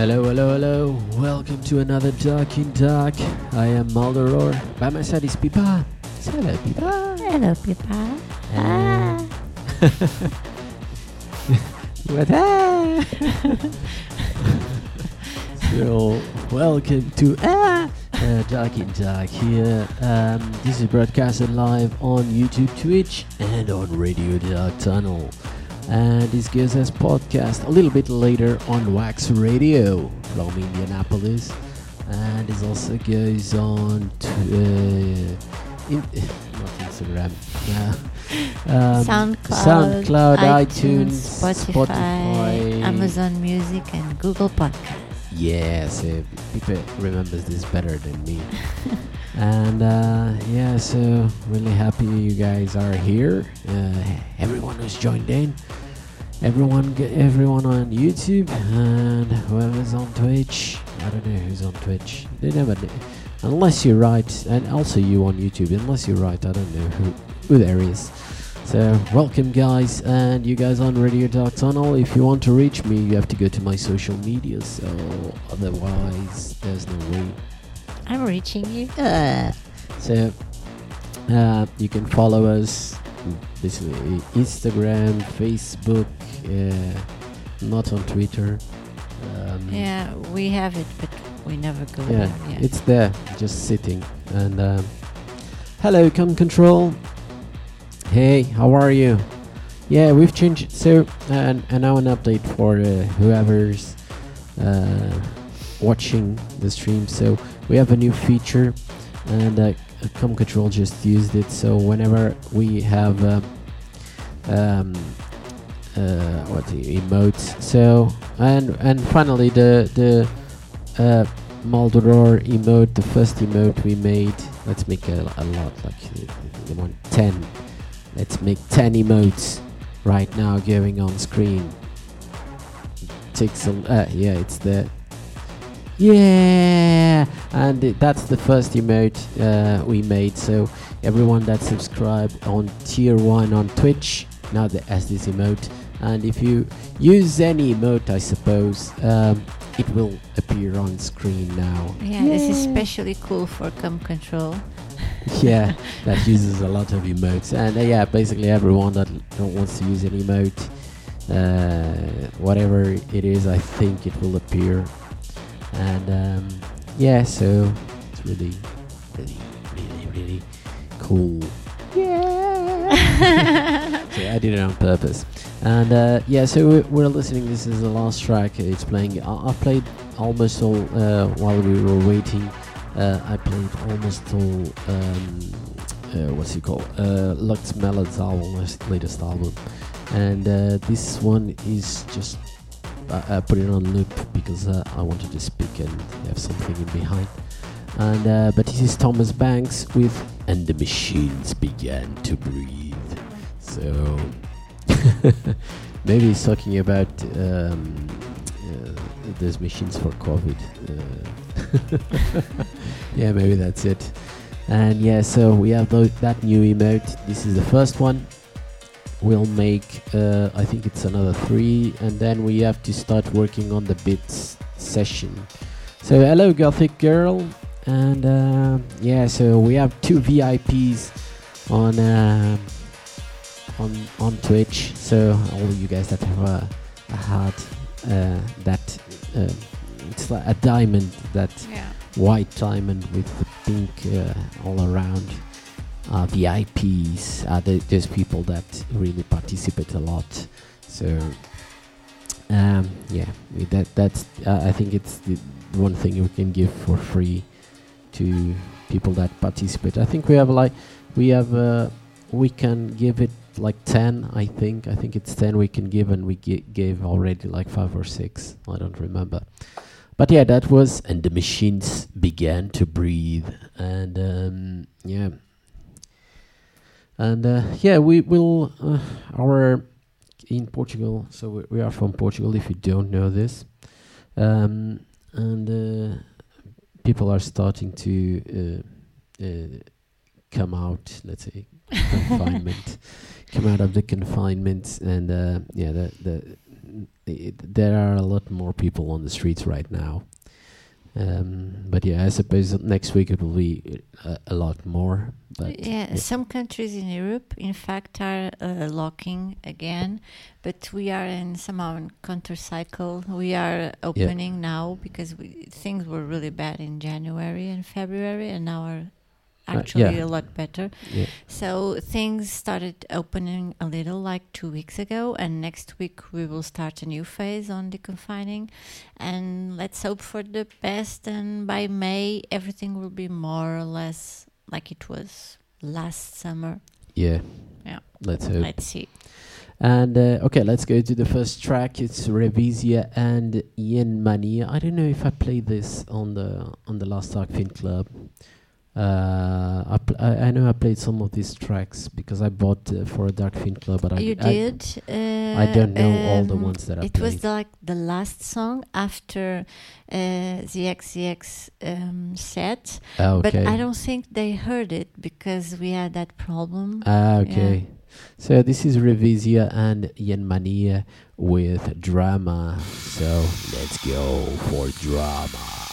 Hello, hello, hello. Welcome to another Dark in Dark. I am Maldoror. By my side is Pipa. Say hello, Pipa. Hello, Pippa. Ah. What? Ah. so, welcome to ah, uh, Dark in Dark here. Um, this is broadcasted live on YouTube, Twitch, and on Radio Dark Tunnel. And this goes as podcast a little bit later on Wax Radio from Indianapolis. And this also goes on to, uh, in, not Instagram, yeah. Um, SoundCloud, SoundCloud, iTunes, iTunes, Spotify, Spotify. Amazon Music, and Google Podcast. Yes, uh, people remembers this better than me. and uh, yeah, so really happy you guys are here. Uh, everyone who's joined in, everyone, everyone on YouTube, and whoever's on Twitch. I don't know who's on Twitch. They never, know. unless you're right, and also you on YouTube. Unless you're right, I don't know who who there is. So welcome guys and you guys on Radio Dark Tunnel. If you want to reach me you have to go to my social media so otherwise there's no way. I'm reaching you. So uh, you can follow us basically Instagram, Facebook, uh, not on Twitter. Um, Yeah, we have it, but we never go yeah, there. Yeah. it's there, just sitting. And um, hello, Com Control. Hey, how are you? Yeah, we've changed. So, and and now an update for uh, whoever's uh, watching the stream. So we have a new feature, and uh, Com Control just used it. So whenever we have uh, um, uh, what the emotes. So and and finally the the uh, Maldoror emote, the first emote we made. Let's make a, a lot, like uh, the one 10. Let's make 10 emotes right now going on screen. Takes a, uh, yeah, it's the, yeah, and it, that's the first emote uh, we made. So everyone that subscribed on tier 1 on Twitch now that has this emote. And if you use any emote, I suppose, um, it will appear on screen now. yeah, this is especially cool for Com Control. yeah, that uses a lot of emotes. And uh, yeah, basically everyone that don't wants to use an emote, uh, whatever it is, I think it will appear. And um, yeah, so it's really, really, really, really cool. Yeah. so I did it on purpose. And uh, yeah, so we- we're listening. This is the last track. It's playing. I, I played almost all uh, while we were waiting. Uh, I played almost all. Um, uh, what's it called? Uh, Lux Melod's album, latest album, and uh, this one is just. I, I put it on loop because uh, I wanted to speak and have something in behind. And uh, but this is Thomas Banks with "And the Machines Began to Breathe." So maybe he's talking about um, uh, those machines for COVID. Yeah, maybe that's it. And yeah, so we have tho- that new emote. This is the first one. We'll make, uh, I think it's another three, and then we have to start working on the bits session. So hello, Gothic girl, and uh, yeah, so we have two VIPs on. Uh, on on Twitch. So all you guys that have heart, uh, that um, it's like a diamond, that Yeah. white diamond with the pink uh, all around. Uh, VIPs are the, those people that really participate a lot. So um, yeah, that that's uh, I think it's the one thing we can give for free to people that participate. I think we have like we have uh, we can give it like 10 i think i think it's 10 we can give and we gi- gave already like 5 or 6 i don't remember but yeah that was and the machines began to breathe and um, yeah. And uh, yeah we will uh, our in portugal so we, we are from portugal if you don't know this. Um, and uh, people are starting to uh, uh, come out let's say confinement. Come out of the confinement and uh, yeah the the it, there are a lot more people on the streets right now. Um, but yeah, I suppose next week it will be a, a lot more. But yeah, some countries in Europe, in fact, are uh, locking again, but we are in somehow in counter cycle. We are opening now because we, things were really bad in January and February, and now are actually yeah. a lot better. yeah, So things started opening a little like two weeks ago, and next week we will start a new phase on deconfining. And let's hope for the best. And by May, everything will be more or less like it was last summer. yeah, Yeah. Let's hope. Let's see. And uh, okay, let's go to the first track. It's Revisia and Yen Mania. I don't know if I played this on the on the last Dark Fin Club. Uh, I, pl- I I know I played some of these tracks because I bought uh, for a Dark Fin Club, but I you I, did. Uh, I don't know all the um, ones that I played. It was like the last song after uh, the XCX um, set, Ah, okay. but I don't think they heard it because we had that problem. Ah, okay. So this is Revisia and Yen Mania with drama. So let's go for drama.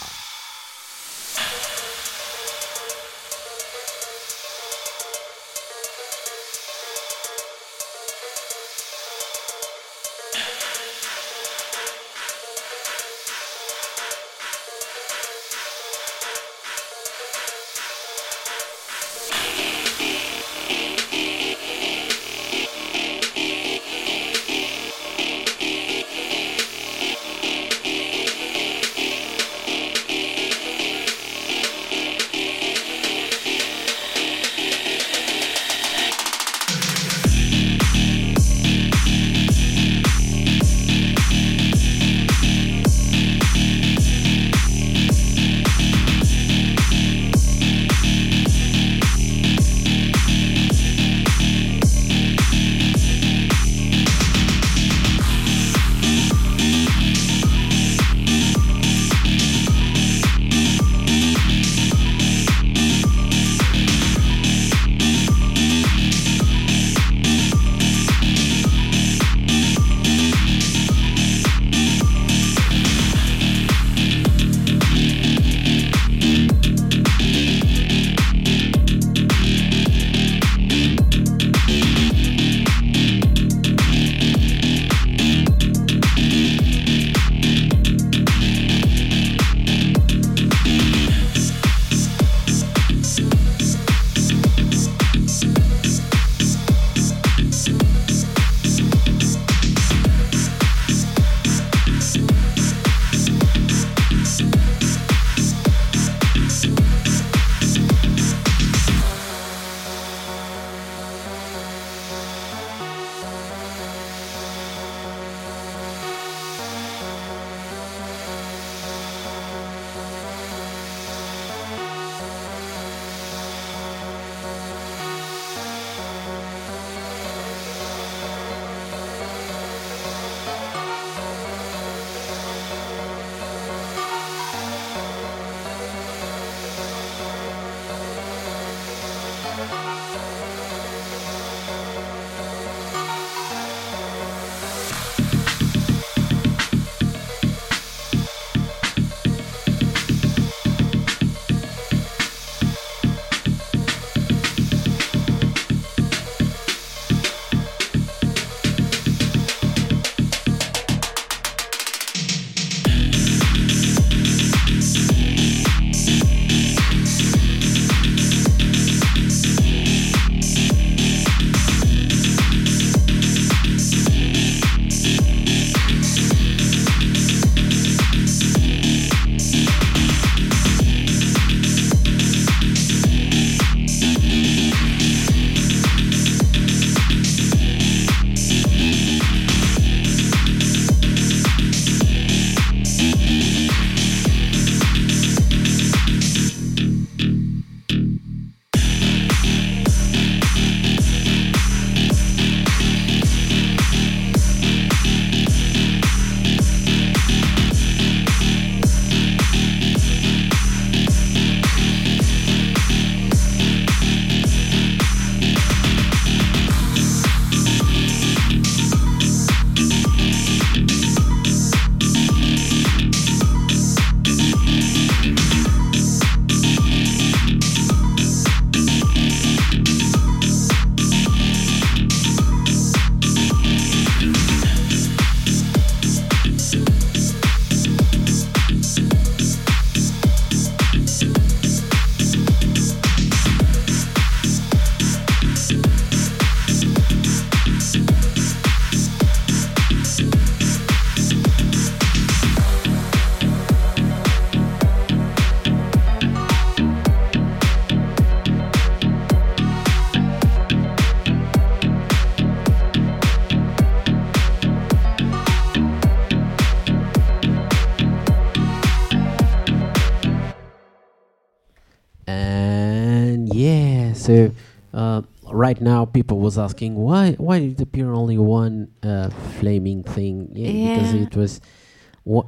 Right now people was asking why why did it appear only one uh, flaming thing? Yeah, because it was.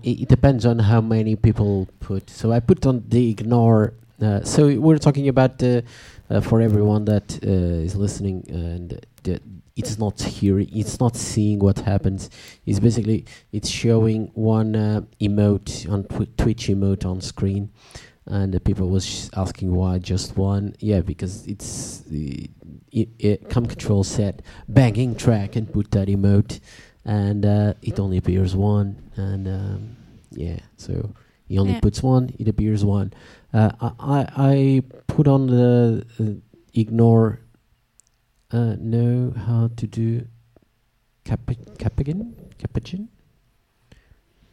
It depends on how many people put. So I put on the ignore. Uh, so we're talking about uh, uh, for everyone that uh, is listening and that it's not hearing, it's not seeing what happens. It's basically it's showing one uh, emote on twi- Twitch emote on screen, and the people was asking why just one. Yeah, because it's i Control set, banging track and put that emote, and uh, it only appears one, and um, yeah, so he only Yeah. puts one, it appears one. Uh, I, I I put on the uh, ignore. Uh, know how to do capigan capigan.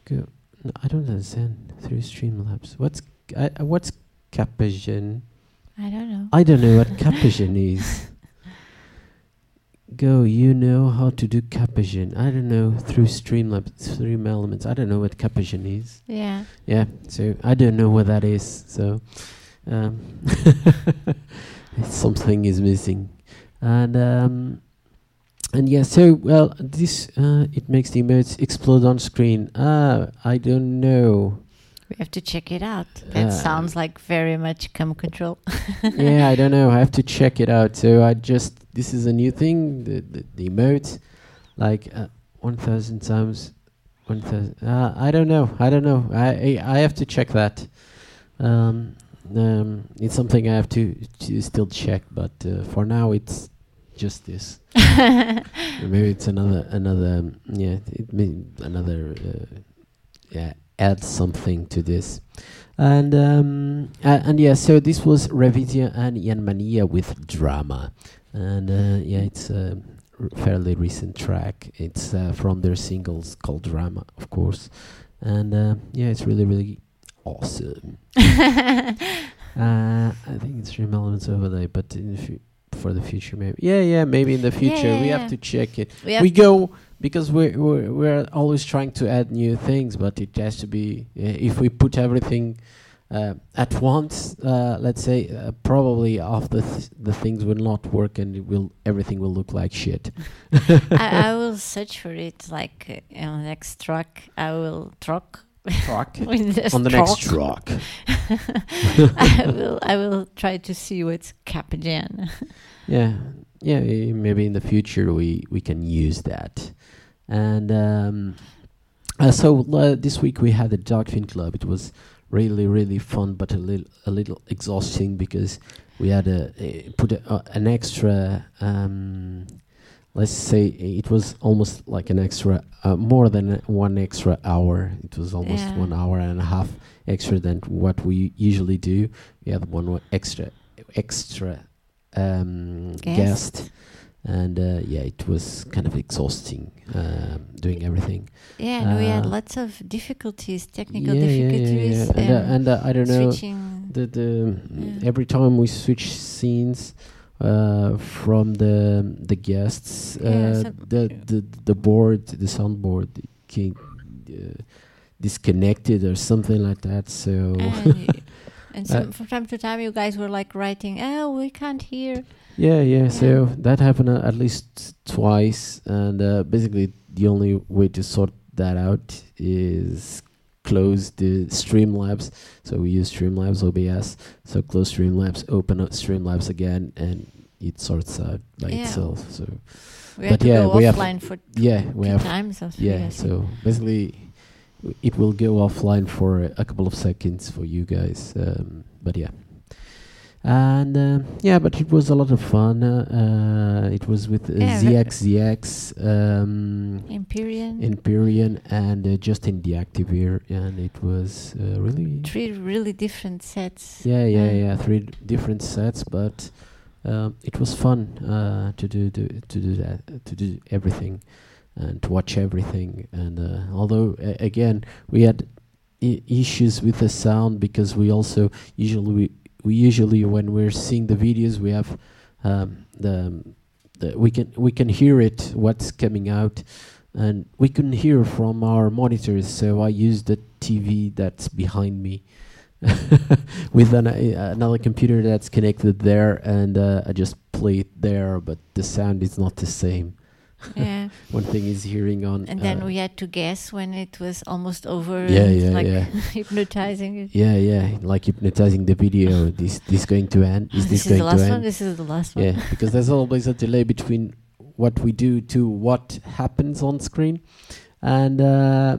Go. No, I don't understand. Through Streamlabs, what's I, uh, what's capigan? I don't know. I don't know what capigan is. Go, you know how to do capigan. I don't know through Streamlabs, Stream Elements. I don't know what capigan is. Yeah. Yeah, so I don't know what that is. So um, something is missing, and um, and yeah. So well, this uh, it makes the emotes explode on screen. Ah, I don't know. We have to check it out. That Uh, sounds like very much Com Control. yeah, I don't know. I have to check it out. So I just this is a new thing. The the, the emote, like uh, one thousand times, one thousand. Uh, I don't know. I don't know. I I, I have to check that. Um, um, it's something I have to to still check. But uh, for now, it's just this. Maybe it's another another um, yeah. It may another uh, yeah. Add something to this. And um, uh, and yeah, so this was Revisia and Yanmania with drama, and uh, yeah, it's a r- fairly recent track. It's uh, from their singles called Drama, of course, and uh, yeah, it's really really awesome. Uh, I think it's Dream Elements over there, but in the for the future, maybe yeah, yeah, maybe in the future we yeah. have to check it. we We go because we're, we're we're always trying to add new things, but it has to be uh, if we put everything uh, at once. Uh, let's say uh, probably half the th- the things will not work, and it will everything will look like shit. I, I will search for it like uh, on the next track. I will truck Truck on the next truck. truck. I will I will try to see what's Capitan. Yeah, yeah. eh, Maybe in the future we we can use that. And um, uh, so uh, this week we had the Darkfin Club. It was really really fun, but a little a little exhausting because we had a, a put a, uh, an extra. Um, let's say it was almost like an extra, uh, more than one extra hour. It was almost Yeah. one hour and a half extra than what we usually do. We had one extra extra um, Guest. guest. And uh, yeah, it was kind of exhausting um, doing everything. Yeah, and we had Uh, lots of difficulties, technical yeah, yeah, yeah, difficulties, yeah. And, uh, and uh, I don't know the the every time we switch scenes uh, from the the guests, Yeah, uh, the, the the board, the soundboard, came uh, disconnected or something like that. So and and Uh, from time to time, you guys were like writing, "Oh, we can't hear." yeah, yeah. So that happened uh, at least twice, and uh, basically the only way to sort that out is close the Streamlabs. So we use Streamlabs OBS. So close Streamlabs, open up Streamlabs again, and it sorts out by Yeah. itself. So We But to yeah, go we have- offline for yeah, we have times yeah. So basically, it will go offline for a couple of seconds for you guys. Um, but yeah. And um yeah, but it was a lot of fun. Uh, uh, it was with uh, Yeah, ZXZX, um, Empyrean. Empyrean, and uh, Justin the Activeer, and it was uh, really three really different sets. yeah, yeah, Uh, yeah. Three d- different sets, but um, it was fun uh, to do, do to do that uh, to do everything and to watch everything. And uh, although again we had I- issues with the sound because we also usually we, we usually when we're seeing the videos we have um, the, the we can we can hear it what's coming out and we couldn't hear from our monitors so I used the TV that's behind me with an, uh, another computer that's connected there, and uh, I just play it there, but the sound is not the same. Yeah. One thing is hearing on. And then uh, we had to guess when it was almost over. Yeah, yeah, like yeah. hypnotizing it. Yeah, yeah, like hypnotizing the video. this this going to end? Is this this, is the going to one. This is the last one. Yeah, because there's always a delay between what we do to what happens on screen, and uh,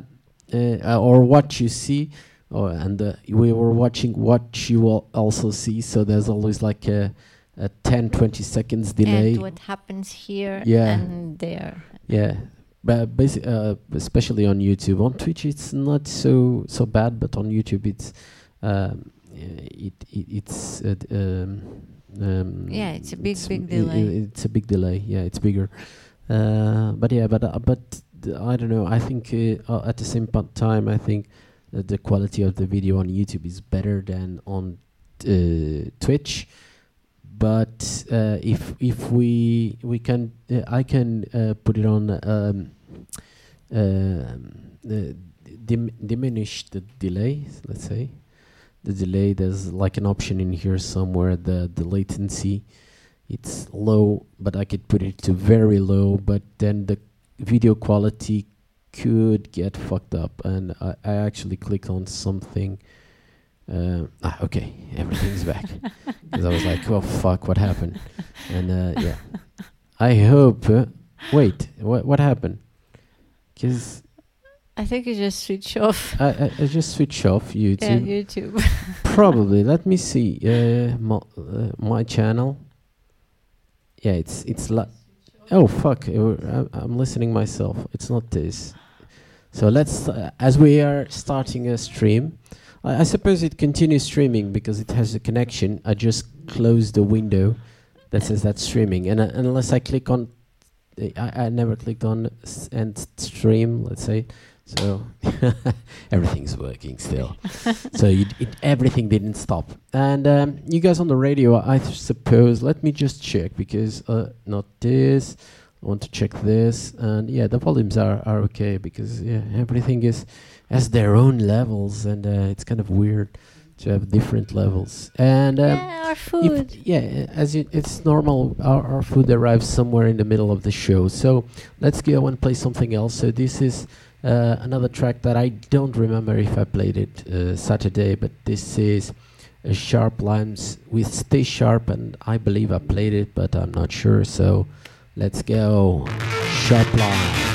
uh, or what you see, or and uh, we were watching what you will also see. So there's always like a, a 10, 20 seconds delay. And what happens here Yeah. and there. Yeah, but basi- uh, especially on YouTube. On Twitch, it's not so so bad, but on YouTube, it's um, it, it it's uh, um, um, Yeah, it's a big, big i- i- delay. it's a big delay. Yeah, it's bigger. Uh, but yeah, but uh, but I don't know. I think uh, at the same time, I think that the quality of the video on YouTube is better than on uh, Twitch but uh, if if we we can uh, I can uh, put it on um, um, uh, dim- diminish the delay let's say. The delay there's like an option in here somewhere the the latency. It's low but I could put it to very low but then the video quality could get fucked up and I, I actually clicked on something uh, ah, okay everything's back because I was like, "Oh fuck, what happened?" And uh, yeah, I hope. Uh, wait, what what happened? Because I think you just switch off. I, I I just switched off YouTube. Yeah, YouTube. Probably. Let me see. Uh, my, uh, my channel. Yeah, it's it's like. Oh fuck! I'm, I'm listening myself. It's not this. So let's, uh, as we are starting a stream, I, I suppose it continues streaming because it has a connection. I just close the window that says that's streaming, and uh, unless I click on, I, I never clicked on s- end stream. Let's say, so everything's working still. so you, it, everything didn't stop. And um, you guys on the radio, I suppose. Let me just check because uh, not this. I want to check this, and yeah, the volumes are are okay because yeah, everything is has their own levels, and uh, it's kind of weird to have different levels. And um, yeah, our if- food. yeah, as it, it's normal, our, our food arrives somewhere in the middle of the show. So let's go and play something else. So this is uh, another track that I don't remember if I played it uh, Saturday, but this is uh, Sharp Lines with Stay Sharp, and I believe I played it, but I'm not sure. So let's go. Sharp Lines.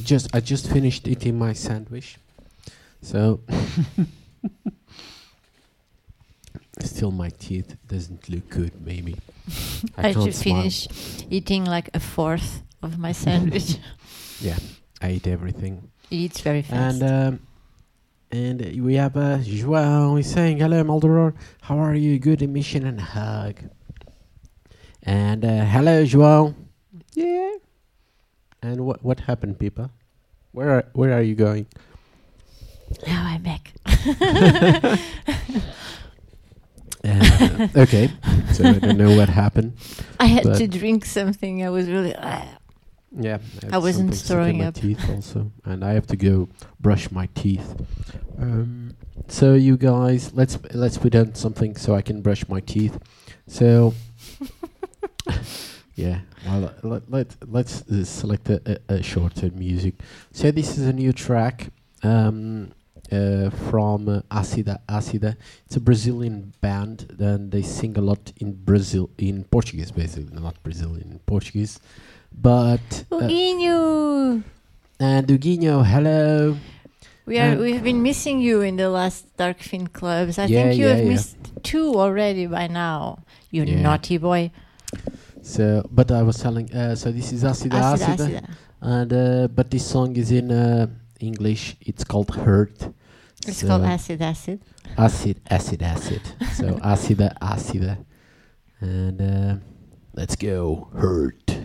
We just I just finished eating my sandwich, so still my teeth doesn't look good. Maybe I, can't should smile. finish eating like a fourth of my sandwich. Yeah, I ate everything, he eats very fast. and um, and we have uh, João. He's saying hello, Maldoror. How are you? Good emission and a hug. And uh, hello, João. Yeah. And what what happened, Pippa? Where are, where are you going? now I'm back. Uh, okay, so I don't know what happened. I had to drink something. I was really. ah. Yeah, I wasn't stuck in throwing my up. teeth also, and I have to go brush my teeth. Um, so you guys, let's let's put on something so I can brush my teeth. So yeah, well, let, let let's uh, select a, a, a shorter music. So this is a new track um, uh, from uh, Acida Acida. It's a Brazilian band, and they sing a lot in Brazil in Portuguese, basically, not Brazilian, in Portuguese. But uh, and Duguinho, hello. We are. and- We've been missing you in the last Darkfin clubs. I Yeah, think you yeah, have yeah. missed two already by now. You naughty boy. So, but I was telling. Uh, so this is Acida Acida, Acida, acida. and uh, but this song is in uh, English. It's called Hurt. It's So- called acid acid. acid, acid, acid. so Acida Acida, and uh, let's go. Hurt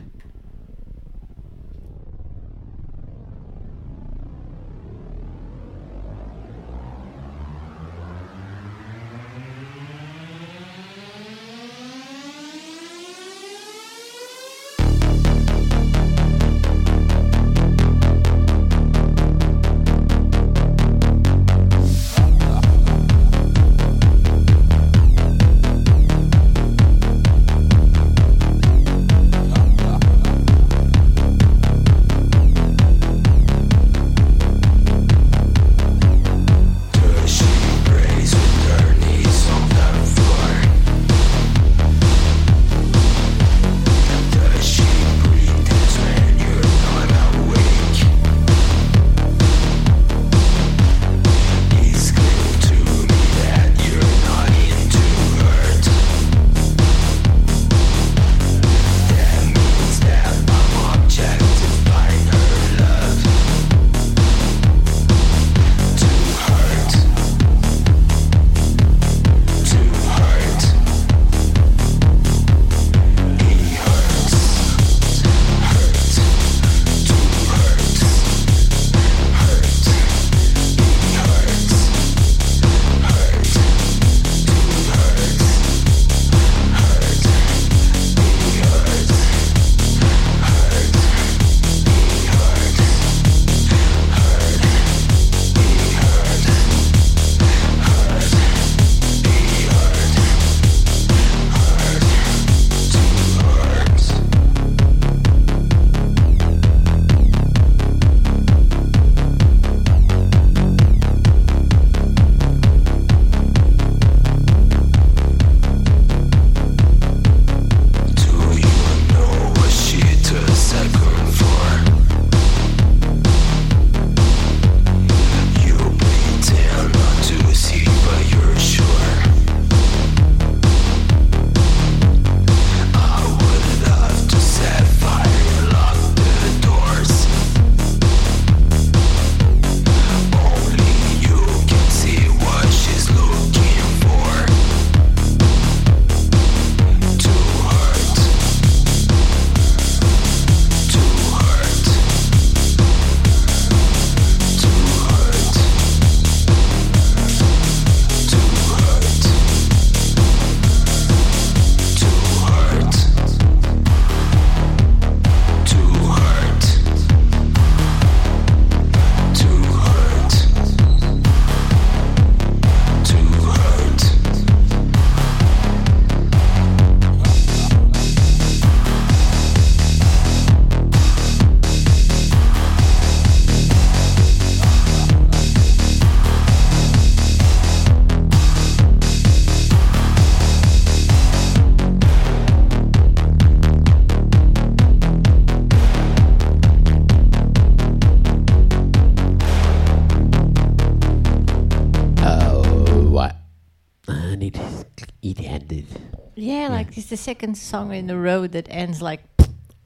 it's the second song in a row that ends like.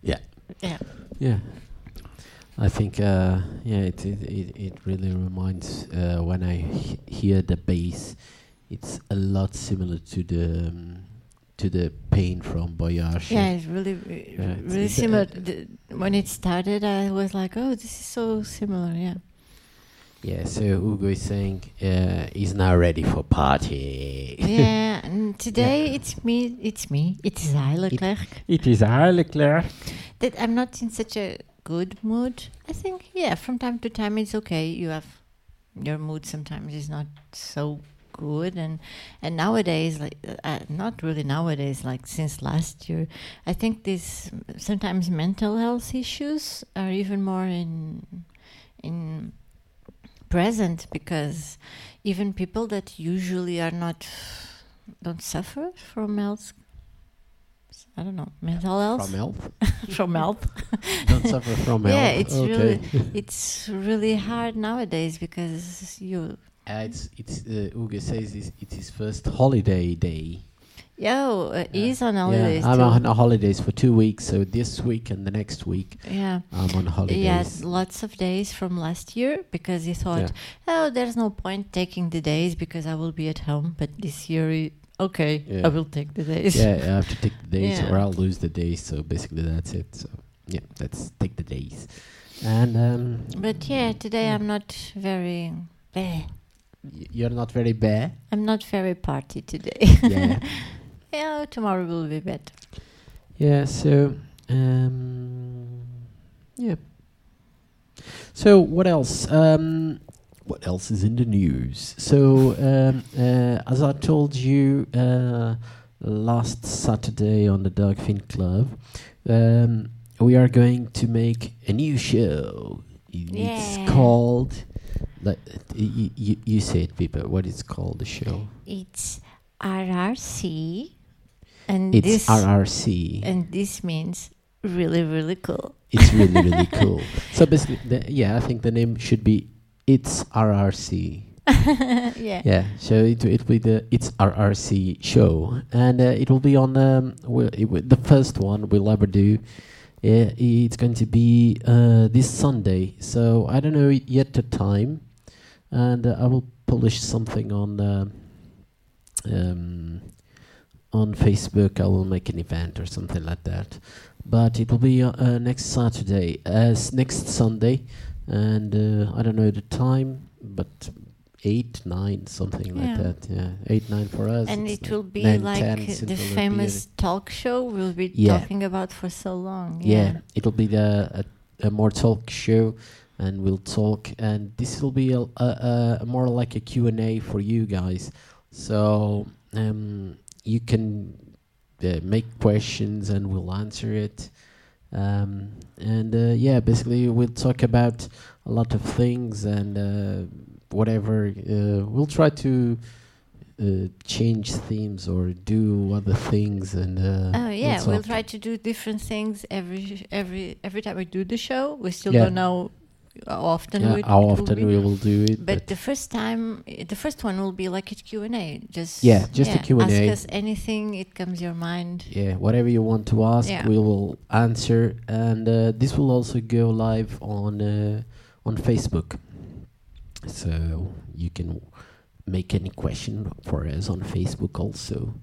Yeah. Yeah. Yeah. I think uh, yeah, it it, it it really reminds uh, when I h- hear the bass, it's a lot similar to the um, to the pain from Boyage. Yeah, it's really, re- Yeah, really it's a- similar. The, when it started, I was like, "Oh, this is so similar." Yeah. Yeah. So Ugo is saying uh, he's now ready for party. yeah. And today it's me. It's me. It's I Leclerc. It is Leclerc. that I'm not in such a good mood. I think, yeah, from time to time it's okay. You have your mood sometimes is not so good, and and nowadays, like uh, uh, not really nowadays, like since last year, I think these sometimes mental health issues are even more in in present because even people that usually are not don't suffer from health. I don't know mental health From health. from health. Don't suffer from health. Yeah, it's okay. really it's really hard nowadays because you Uh, it's it's uh, Ugo says it's, it's his first holiday day. Yo uh, Yeah. he's on holidays Yeah, I'm on holidays for two weeks, so this week and the next week yeah. I'm on holidays. holidays. lots of days from last year because he thought, oh, there's no point taking the days because I will be at home. But this year, he, okay, Yeah. I will take the days. Yeah, I have to take the days Yeah. or I'll lose the days. So basically, that's it. So yeah, let's take the days. And um, But yeah, today I'm not very. eh, you're not very bad. I'm not very party today. Yeah, yeah, tomorrow will be better. yeah. So um, yeah. So what else? Um, what else is in the news? So um, uh, as I told you uh, last Saturday on the Dogfin Club, um, we are going to make a new show. Yeah. It's called. Like you, you, you say it, Pippa. What is called the show? It's RRC, and It's this RRC. and this means really really cool. It's really really cool. So basically, the, yeah, I think the name should be It's RRC. yeah. Yeah, so it it will be the It's RRC show, and uh, it will be on um, well, it, the first one we'll ever do. Yeah, it's going to be uh, this Sunday. So I don't know yet the time, and uh, I will publish something on uh, um, on Facebook. I will make an event or something like that. But it will be uh, uh, next Saturday, as next Sunday, and uh, I don't know the time, but eight, nine, something like that. Yeah, eight, nine for us. And it will be nine, like 10 uh, the famous talk show we'll be Yeah. talking about for so long. yeah, Yeah. it'll be the a, a more talk show and we'll talk and this will be a, a, a, a more like a q&a for you guys so um, you can uh, make questions and we'll answer it um, and uh, yeah basically we'll talk about a lot of things and uh, whatever uh, we'll try to uh, change themes or do other things and uh, Oh yeah, we'll talk. try to do different things every every every time we do the show. We still Yeah. don't know often Yeah, how often we will do it. But the first time, uh, the first one will be like a Q and A. Just Yeah, just a Q&A. Ask us anything it comes your mind. yeah, whatever you want to ask, Yeah. we will answer, and uh, this will also go live on uh, on Facebook, so you can make any question for us on Facebook also,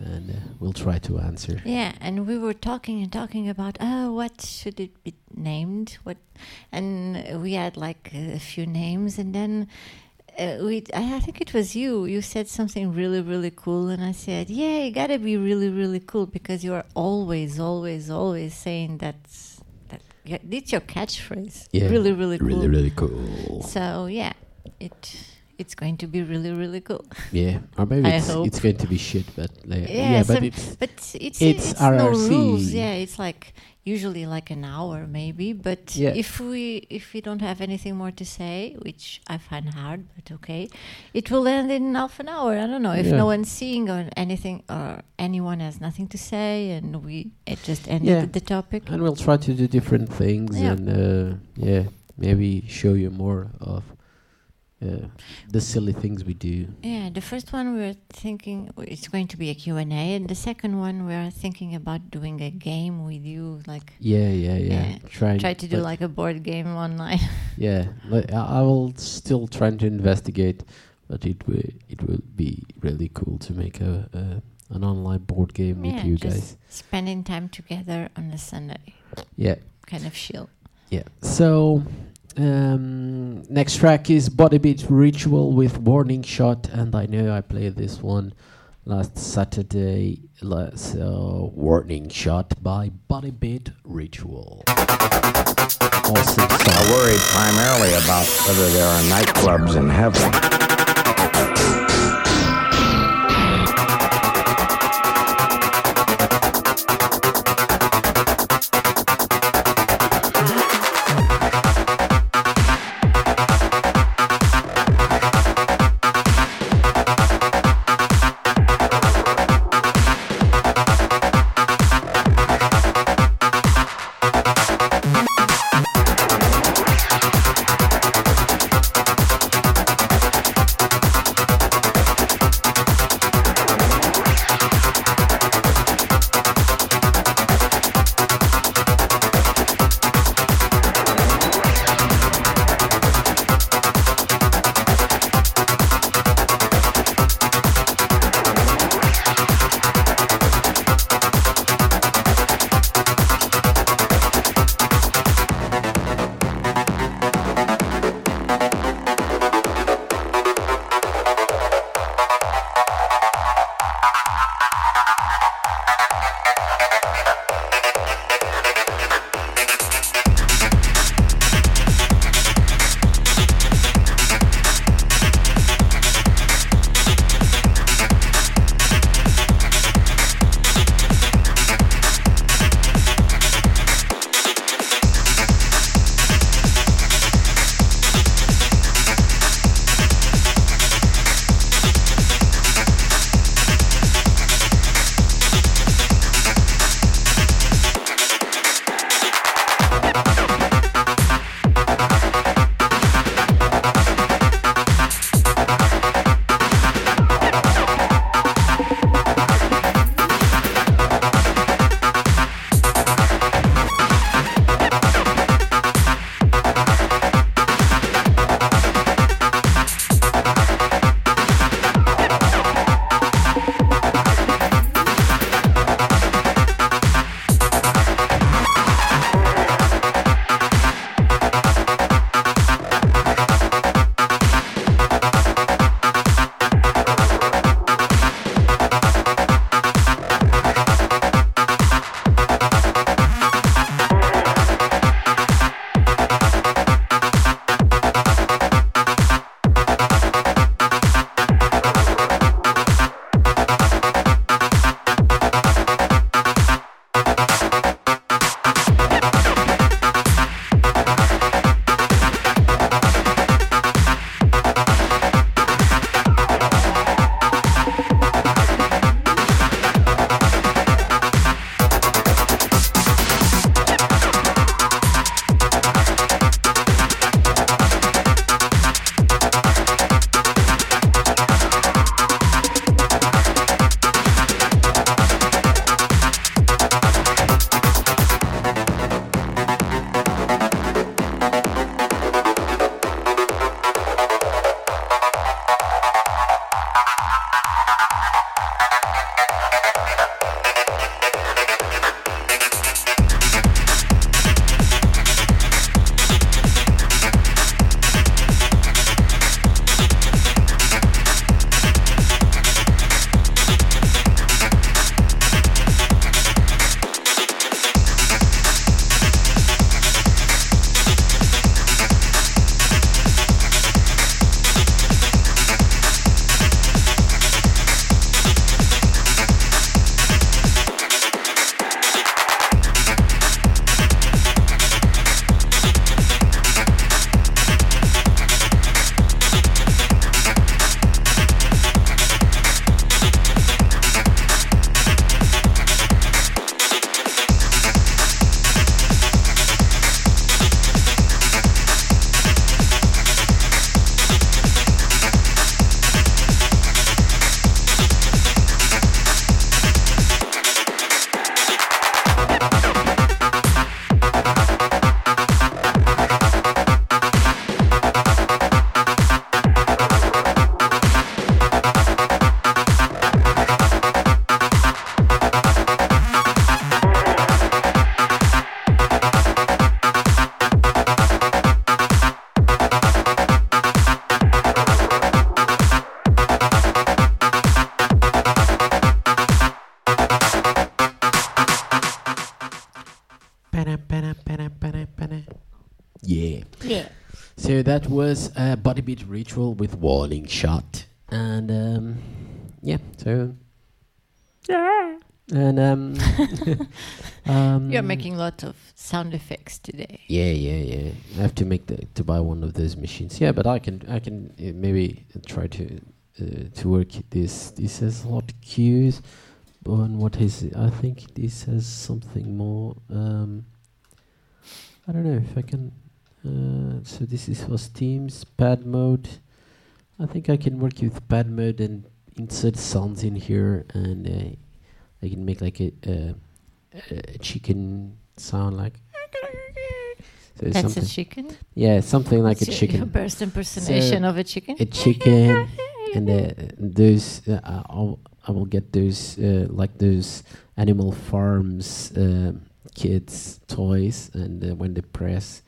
and uh, we'll try to answer. Yeah, and we were talking and talking about oh, what should it be named? What, and uh, we had like a few names, and then uh, we I, I think it was you. You said something really really cool, and I said, yeah, you gotta be really really cool because you are always always always saying that's that. Yeah, it's your catchphrase. Yeah, really really cool. Really, really cool. So yeah, it it's going to be really really cool. Yeah, or maybe I it's, hope. it's going to be shit, but like, Yeah, yeah, but some- it's But it's It's it's, no RRC. rules. Yeah, it's like usually like an hour maybe. But Yeah. if we if we don't have anything more to say, which I find hard, but okay, it will end in half an hour. I don't know if Yeah. no one's seeing or anything or anyone has nothing to say, and we it just ended Yeah. the topic. and we'll try to do different things and uh, yeah maybe show you more of uh, the silly things we do. Yeah, the first one we are thinking it's going to be a Q&A and the second one we are thinking about doing a game with you like Yeah, yeah, yeah. Yeah, Try, try to do like a board game online. Yeah, like, I I will still try to investigate, but it will it will be really cool to make a, a an online board game yeah, with you just guys. spending time together on a Sunday. Yeah, Kind of chill. yeah. So um, next track is Body Beat Ritual with Warning Shot, and I know I played this one last Saturday. la- So Warning Shot by Body Beat Ritual. Awesome song. worried primarily about whether there are nightclubs in heaven. Was a body beat ritual with warning shot, and um, yeah. So yeah, and um, um, You're making lots of sound effects today. Yeah, yeah, yeah. I have to make the to buy one of those machines. Yeah, but I can I can uh, maybe try to uh, to work this. This has a lot of cues. On what is it? I think this has something more. Um, I don't know if I can. Uh, so this is for Steam's pad mode. I think I can work with pad mode and insert sounds in here, and uh, I can make like a, a, a chicken sound like. So That's a chicken. yeah, something like a It's your- chicken. Your best impersonation of a chicken. a chicken and uh, those uh, I'll I will get those uh, like those Animal Farms um kids toys and uh, when they press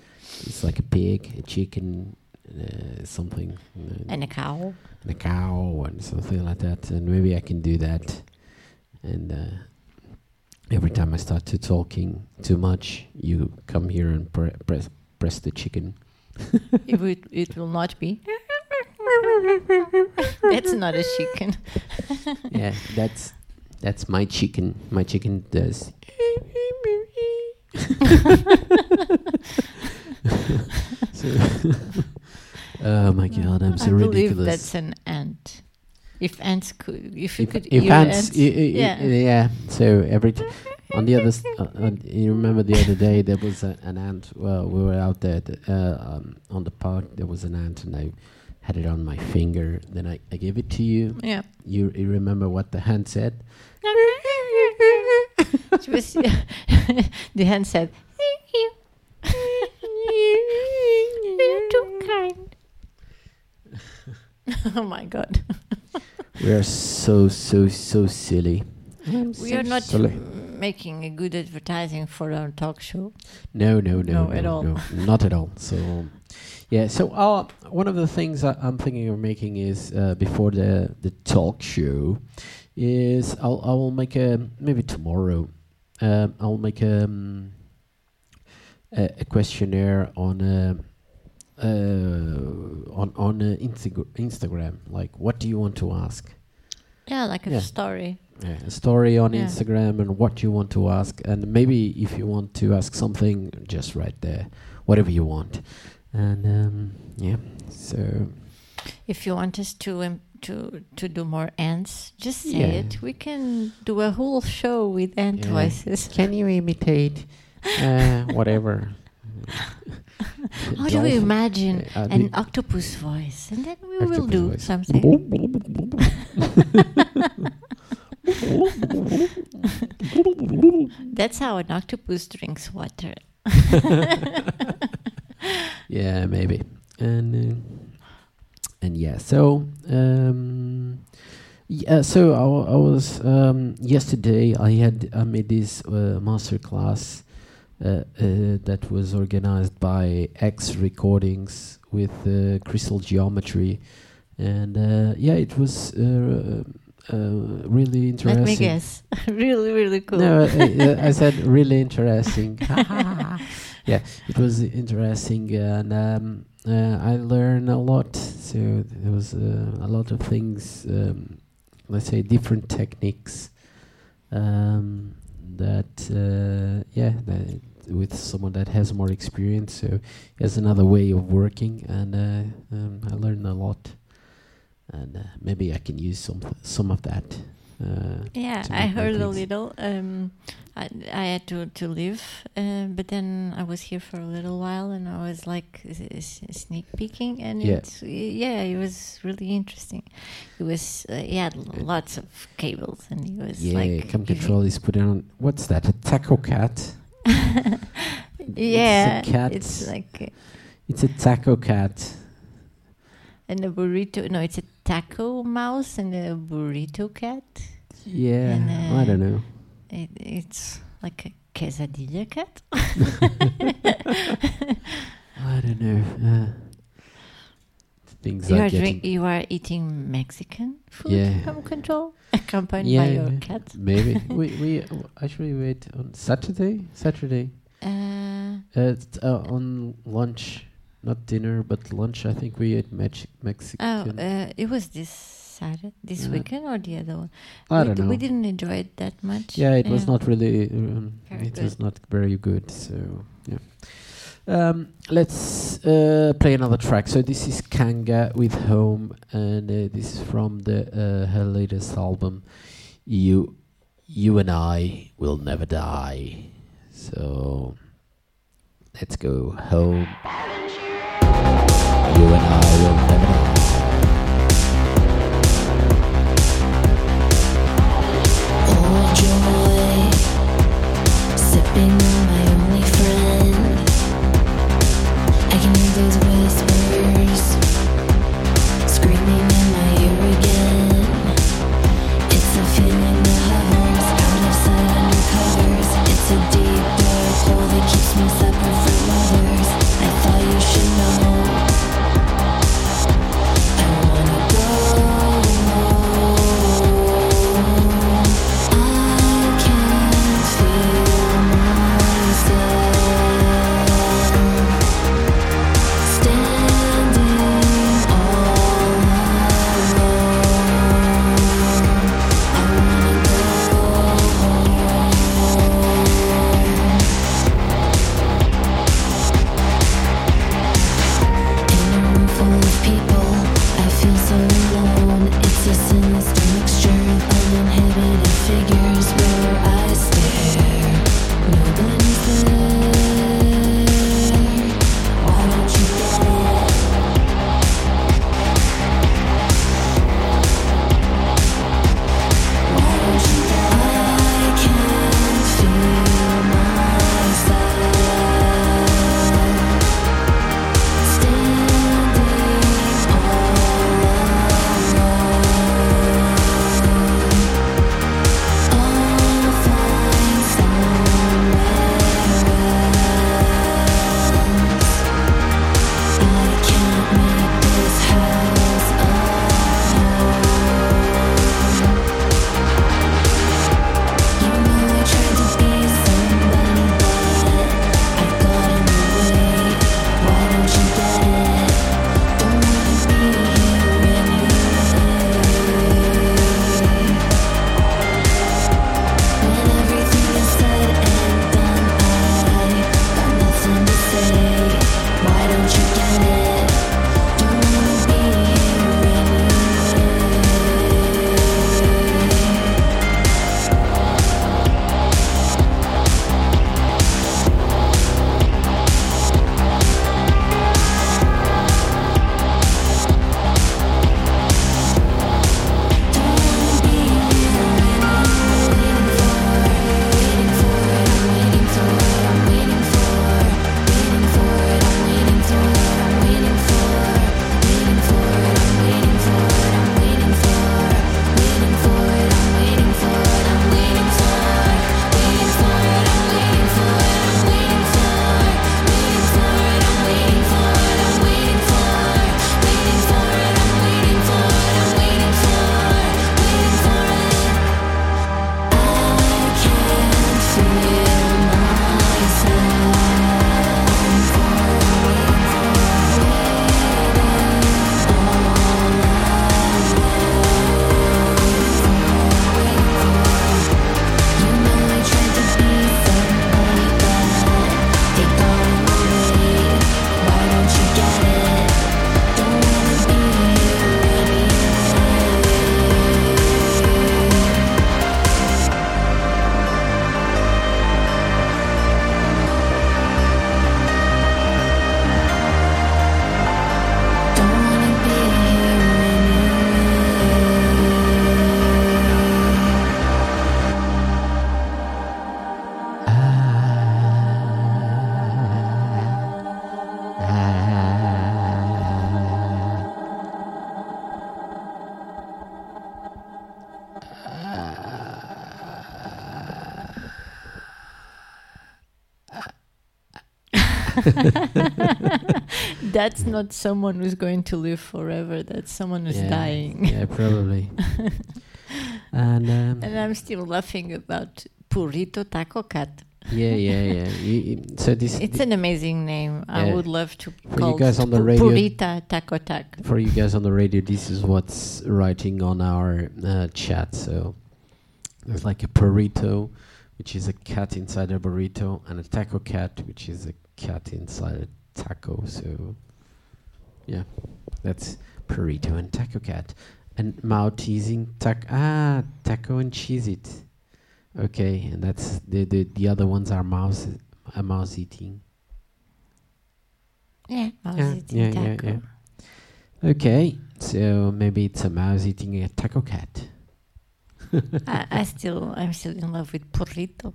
it's like a pig, a chicken, uh, something, and a cow. and a cow and something like that, and maybe I can do that. And uh, every time I start to talking too much, you come here and pre- press press the chicken. it, would, it will not be. That's not a chicken. yeah, that's that's my chicken. My chicken does. so, oh my god, I'm so I believe ridiculous. that's an ant. If ants could, if you if, could if ants, ants, yeah. yeah. So every t- on the other, uh, uh, you remember the other day there was a, an ant. Well, we were out there th- uh, um, on the park. There was an ant, and I had it on my finger. Then I, I gave it to you. yeah. You, you remember what the hand said? Was, the hand said, "Thank you. You're too kind." oh my god, We are so so so silly. we are not silly. making a good advertising for our talk show. No, no, no, No, no, at all. no, not at all. So, um, yeah. So, uh, one of the things I, I'm thinking of making is uh, before the the talk show is I'll I will make a maybe tomorrow. Um, I'll make um, a, a questionnaire on. Uh, on on uh, Instag- Instagram, like what do you want to ask? Yeah, like a Yeah. story. Yeah, a story on Yeah. Instagram and what you want to ask, and maybe if you want to ask something, just write there, whatever you want, and um, yeah. So If you want us to um, to to do more ants, just say Yeah. it. We can do a whole show with ant voices. can you imitate uh, whatever? How do we imagine uh, an octopus voice, and then we will do voice. something. That's how an octopus drinks water. Yeah, maybe. And uh, and yeah, so um, yeah, so I, I was um, yesterday. I had I made this uh, master class uh, uh, that was organized by X Recordings with uh, Crystal Geometry, and uh, yeah, it was uh, uh, really interesting. Let me guess. really, really cool. No, I, I, I said really interesting. yeah, it was interesting, and um, uh, I learned a lot. So there was uh, a lot of things. Um, let's say different techniques um, that, uh, yeah, that with someone that has more experience. So it's another way of working, and uh, um, I learned a lot. And uh, maybe I can use some some of that. Uh, Yeah, I heard a little. Um, I, I had to, to leave, uh, but then I was here for a little while, and I was like sneak peeking, and Yeah. it's, yeah, it was really interesting. It was uh, he had l- lots of cables, and he was Yeah, like Com Control is putting on. What's that? A taco cat? Yeah, it's a cat. it's like uh, It's a taco cat. and a burrito. No, it's a taco mouse and a burrito cat. Yeah, And, I uh, don't know. It, it's like a quesadilla cat. I don't know. Uh, things you are getting. Drink, you are eating Mexican food yeah. Com Control, accompanied yeah, by your cat. Maybe we we actually wait on Saturday. Saturday. Uh, uh, uh, on lunch, not dinner, but lunch. I think we ate Mex- Mexican. Oh, uh, it was this Saturday, this weekend, or the other one. I we don't d- know. We didn't enjoy it that much. Yeah, it was not really. Um, it good. was not very good. So um, let's uh, play another track. So this is Kanga with Home, and uh, this is from the uh, her latest album, You, You and I Will Never Die. So let's go home. You and I will never die. sipping on my That's not someone who's going to live forever. That's someone who's yeah, dying. yeah, probably. and um, and I'm still laughing about burrito taco cat. yeah, yeah, yeah. You, you, so this it's th- an amazing name. Yeah. I would love to for call you guys on the radio. Purita Taco Tac. For you guys on the radio, this is what's writing on our uh, chat. So there's like a burrito, which is a cat inside a burrito, and a taco cat, which is a cat inside a taco. So yeah, that's burrito and taco cat. And Mao teasing tac ah taco and cheese it. Okay, and that's the the, the other ones are mouse a mouse eating. Yeah, was Yeah, eating yeah, yeah, taco. yeah. Okay, so maybe it's a mouse eating a taco cat. I, I still, I'm still in love with Purrito.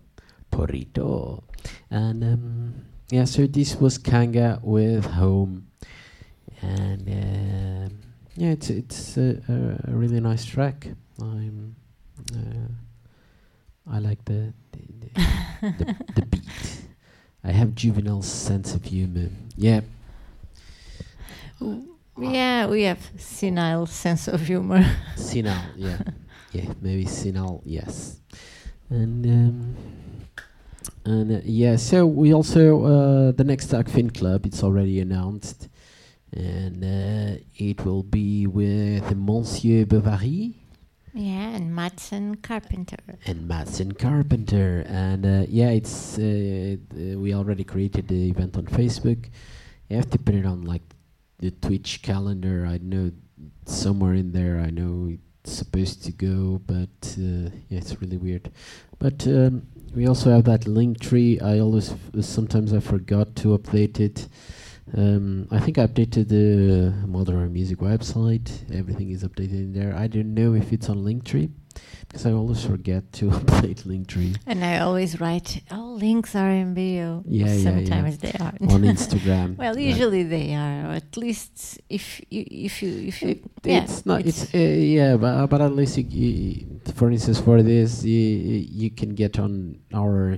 Burrito. And um, yeah, so this was Kanga with Home. And um yeah, it's it's a, a, really nice track. I'm uh, I like the the, the, the, the beat. I have juvenile sense of humor. Yeah, Yeah, we have senile sense of humor. senile. Yeah, yeah, maybe senile. Yes, and um, and uh, yeah. So we also uh, the next Fin Club. It's already announced, and uh, it will be with Monsieur Bovary. yeah, and Matson Carpenter. and Madsen Carpenter. And uh, yeah, it's uh, we already created the event on Facebook. You have to put it on like the Twitch calendar. I know somewhere in there. I know it's supposed to go, but uh, yeah, it's really weird. But um, we also have that link tree. I always sometimes I forgot to update it. Um, I think I updated the Modern Music website. Everything is updated in there. I don't know if it's on Linktree because I always forget to update Linktree And I always write, oh, links are in bio. Yeah, yeah, yeah. Sometimes they aren't. on Instagram. well, usually they are, or at least if you, if you, if you, it, yeah, it's not. It's, uh, yeah, but uh, but at least you, for instance, for this, you you can get on our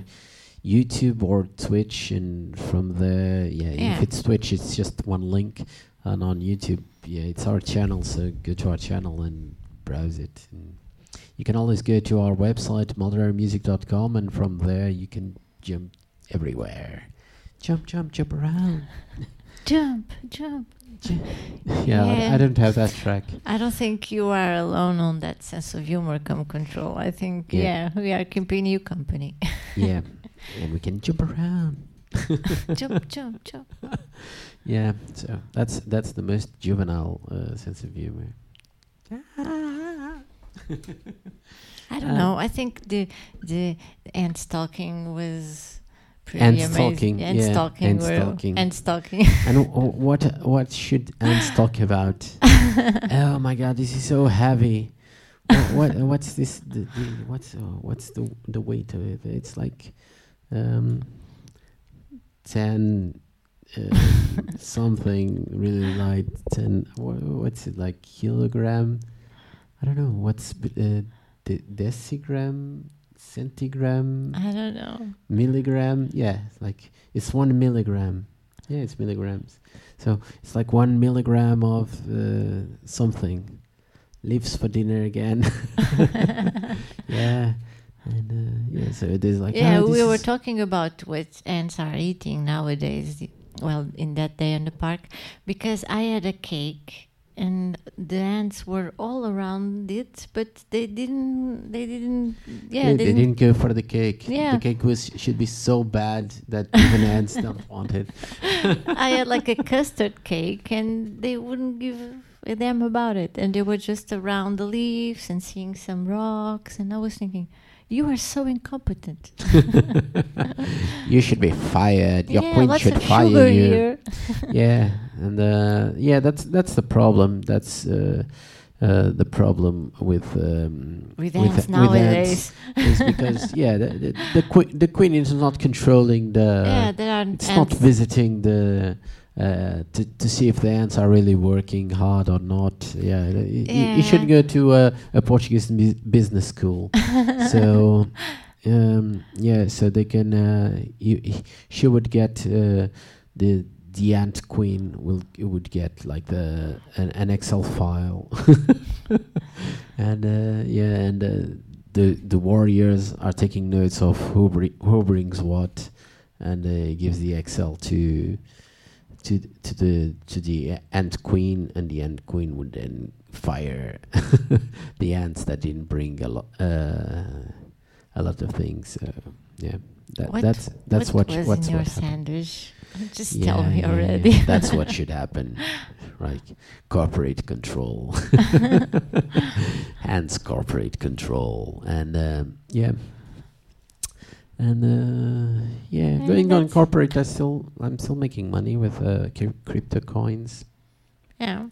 YouTube or Twitch, and from there, yeah, Yeah. if it's Twitch, it's just one link, and on YouTube, yeah, it's our channel. So go to our channel and browse it. And you can always go to our website, modernmusic.com, and from there you can jump everywhere. Jump, jump, jump around. jump, jump. jump. yeah, I, I don't have that track. I don't think you are alone on that sense of humor, Com Control. I think, Yeah. yeah, we are keeping you company. yeah, and we can jump around. jump, jump, jump. Yeah, so that's that's the most juvenile uh, sense of humor. I don't Uh, know. I think the the ant stalking was pretty Ant amazing. stalking, Ant yeah, stalking. ant were- stalking. Ant stalking. and w- what what should ants talk about? oh my god, this is so heavy. what, what what's this? The, the, what's uh, what's the the weight of it? It's like um, ten um, something really light. Ten. wha- what's it like? Kilogram? I don't know. What's uh, de- decigram? Centigram? I don't know. milligram yeah it's like it's one milligram yeah it's milligrams so it's like one milligram of uh, something leaves for dinner again yeah and uh, yeah so it is like yeah, ah, we were talking about what ants are eating nowadays. Well, in that day in the park, because I had a cake and the ants were all around it, but they didn't. They didn't. Yeah, yeah, they didn't go for the cake Yeah. the cake was should be so bad that even ants don't want it I had like a custard cake, and they wouldn't give a damn about it. And they were just around the leaves and seeing some rocks. And I was thinking, you are so incompetent. you should be fired your yeah, queen lots should of fire sugar you here. yeah, and uh, yeah, that's that's the problem. That's uh, uh, the problem with um, With with ants nowadays. is because yeah, the the, the, que- the queen is not controlling the. yeah, there are it's not visiting the. Uh, to, to see if the ants are really working hard or not. Yeah, y- y- you, you should go to a, a Portuguese bu- business school. so, um, yeah, so they can. Uh, you, she would get uh, the the ant queen will would get like the an, an Excel file, and uh, yeah, and uh, the the warriors are taking notes of who bri- who brings what, and uh, gives the Excel to to to the to the ant queen, and the ant queen would then fire the ants that didn't bring a lot uh, a lot of things. So yeah, that, What- that's that's what was what's in your what sandwich? Just Yeah, tell me yeah, already. yeah. That's what should happen. Right. Corporate control. Hands corporate control. And um, yeah. And uh, yeah, going on corporate, I still I'm still making money with uh, cryp- crypto coins. yeah.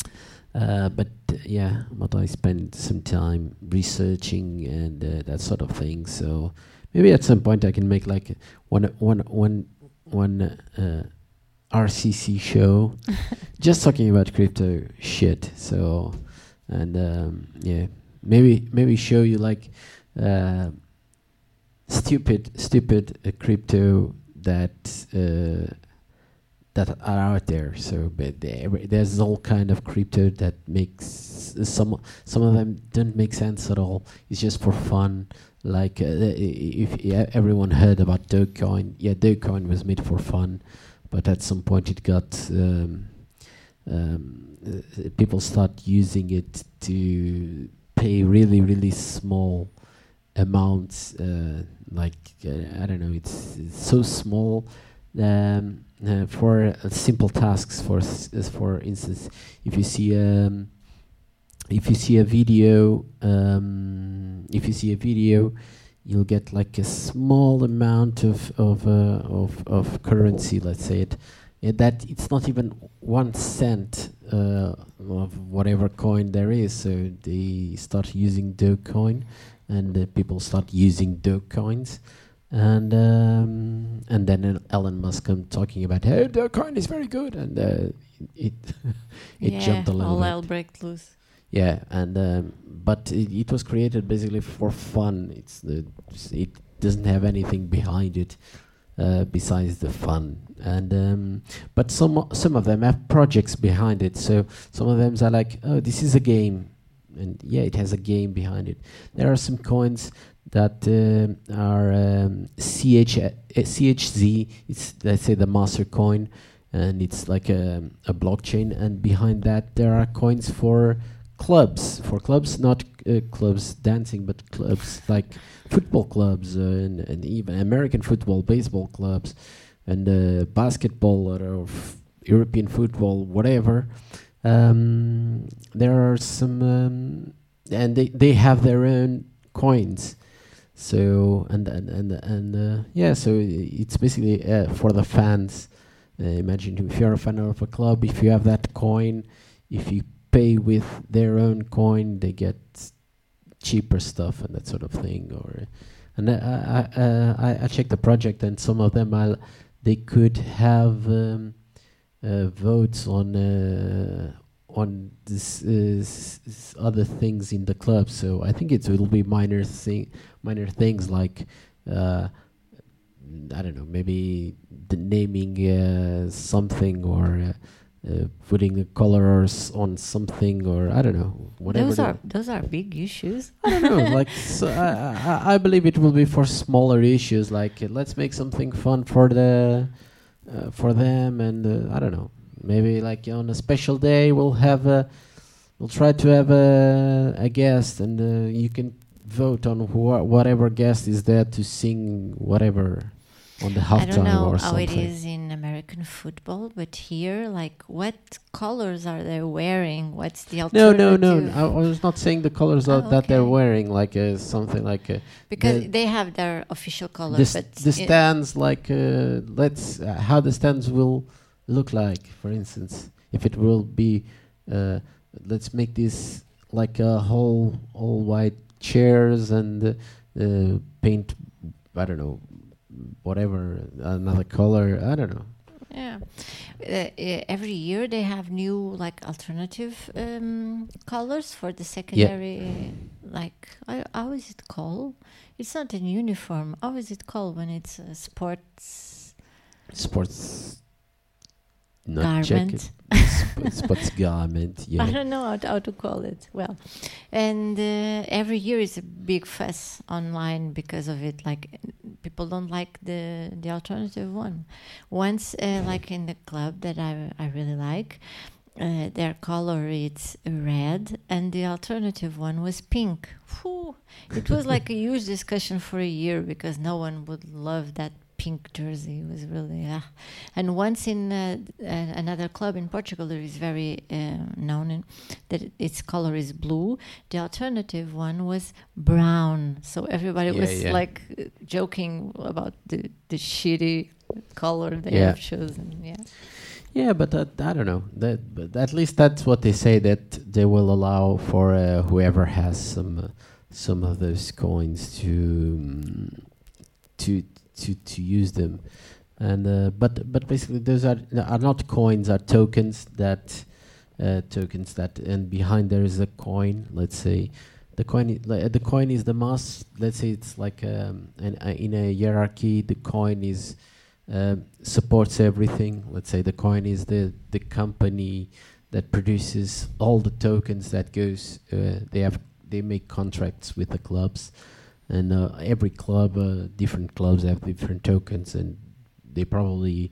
Uh, but yeah, but I spend some time researching and uh, that sort of thing. So maybe at some point I can make like one one one one uh, RCC show, just talking about crypto shit. So and um, yeah, maybe maybe show you like uh, stupid stupid uh, crypto that. Uh, that are out there. So, but there- there's all kind of crypto that makes some some of them don't make sense at all. It's just for fun. Like uh, if yeah, everyone heard about Dogecoin, yeah, Dogecoin was made for fun, but at some point it got um, um, uh, people start using it to pay really really small amounts. Uh, like uh, I don't know, it's, it's so small um, uh, for uh, simple tasks. For as for instance, if you see um, if you see a video, um, if you see a video, you'll get like a small amount of of uh, of, of currency. Let's say it. uh, that it's not even one cent uh, of whatever coin there is. So they start using Dogecoin, and uh, people start using Dogecoins and um, and then Elon Musk come talking about hey Dogecoin is very good. And uh, it it yeah, jumped a little all bit. hell break loose. yeah and um, but it, it was created basically for fun. It's the it doesn't have anything behind it uh, besides the fun. And um, but some some of them have projects behind it. So some of them are like oh this is a game and yeah it has a game behind it there are some coins that um are um, CH, uh, CHZ. It's let's say the master coin, and it's like a, a blockchain. And behind that, there are coins for clubs, for clubs, not uh, clubs dancing, but clubs like football clubs uh, and, and even American football, baseball clubs, and uh, basketball or f- European football, whatever. Um, there are some, um, and they they have their own coins. So and and and and uh, yeah, so it's basically uh, for the fans. Uh, imagine if you're a fan of a club, if you have that coin, if you pay with their own coin, they get cheaper stuff and that sort of thing. Or and I I uh, I, I checked the project and some of them I they could have um, votes on uh, on this uh, other things in the club. So I think it will be minor thing minor things like uh, I don't know, maybe the naming uh, something or uh, uh, putting the colors on something or I don't know, whatever. Those are those are big issues. I don't know. like so I, I, I believe it will be for smaller issues. Like uh, let's make something fun for the uh, for them, and uh, I don't know. Maybe like on a special day we'll have a we'll try to have a a guest, and uh, you can vote on wha- whatever guest is there to sing whatever on the I don't know how it is in American football, but here, like, what colors are they wearing? What's the No, alternative? no, no. I, I was not saying the colors Oh, that, that they're wearing, like uh, something like uh, because the- they have their official the, colors, but the stands like uh, let's uh, how the stands will look like for instance if it will be uh, let's make this like a whole all white chairs and uh, paint i don't know whatever another color i don't know Yeah. Uh, uh, every year they have new like alternative um, colors for the secondary. Like, I, how is it called? It's not an uniform. How is it called when it's uh, sports? sports not garment. jacket, garment. I don't know how to, how to call it. Well, and uh, every year is a big fuss online because of it. Like people don't like the the alternative one. Once, uh, like in the club that I I really like, uh, their color it's red, and the alternative one was pink. Whew. It was like a huge discussion for a year because no one would love that pink jersey. It was really ah. And once in uh, uh, another club in Portugal, there is very uh, known in, that its color is blue. The alternative one was brown. So everybody Yeah, was yeah. like uh, joking about the the shitty color they Yeah. have chosen. Yeah. yeah, but uh, I don't know. That, but at least that's what they say that they will allow for uh, whoever has some uh, some of those coins to um, to to to use them, and uh, but but basically those are are not coins, are tokens that uh, tokens that and behind there is a coin. Let's say the coin the coin is the mass. Let's say it's like um, an, uh, in a hierarchy. The coin is um supports everything. Let's say the coin is the the company that produces all the tokens that goes. Uh, they have they make contracts with the clubs, and uh, every club, uh, different clubs have different tokens, and they probably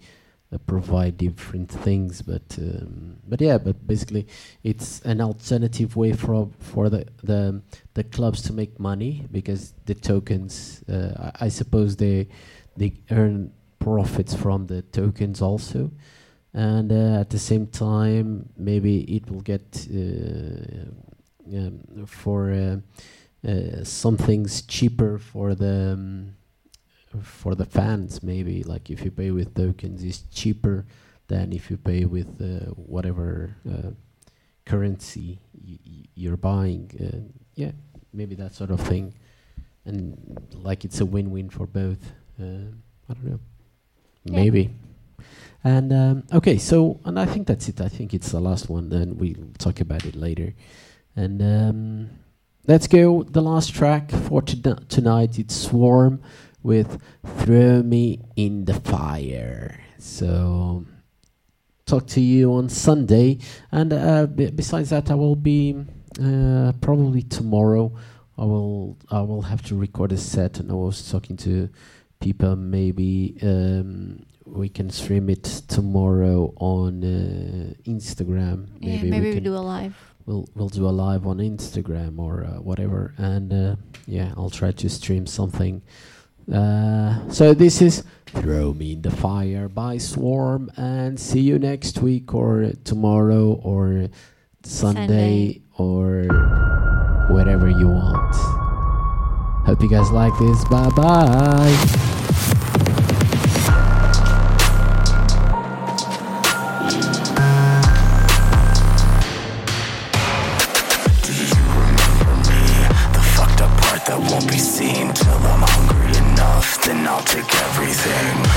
uh, provide different things. But um, but yeah, but basically, it's an alternative way for for the the the clubs to make money because the tokens. Uh, I, I suppose they they earn profits from the tokens also and uh, at the same time maybe it will get uh, um, for uh, some things cheaper for the um, for the fans maybe. Like if you pay with tokens it's cheaper than if you pay with uh, whatever uh, currency you're buying. Uh, yeah maybe that sort of thing. And like it's a win-win for both. Uh, i don't know. Yeah. maybe. And um, okay so and i think that's it. I think it's the last one. Then we'll talk about it later. And um, let's go. The last track for to- tonight it's swarm with throw me in the fire. So talk to you on sunday. And uh, b- besides that i will be uh, probably tomorrow i will i will have to record a set. And i was talking to people maybe um, we can stream it tomorrow on uh, instagram. Yeah, we maybe we can do a live. We'll we'll do a live on Instagram or uh, whatever, and uh, yeah, I'll try to stream something. Uh, so this is "Throw Me in the Fire" by Swarm, and see you next week or tomorrow or Sunday, Sunday. or wherever you want. Hope you guys like this. Bye bye. Take everything.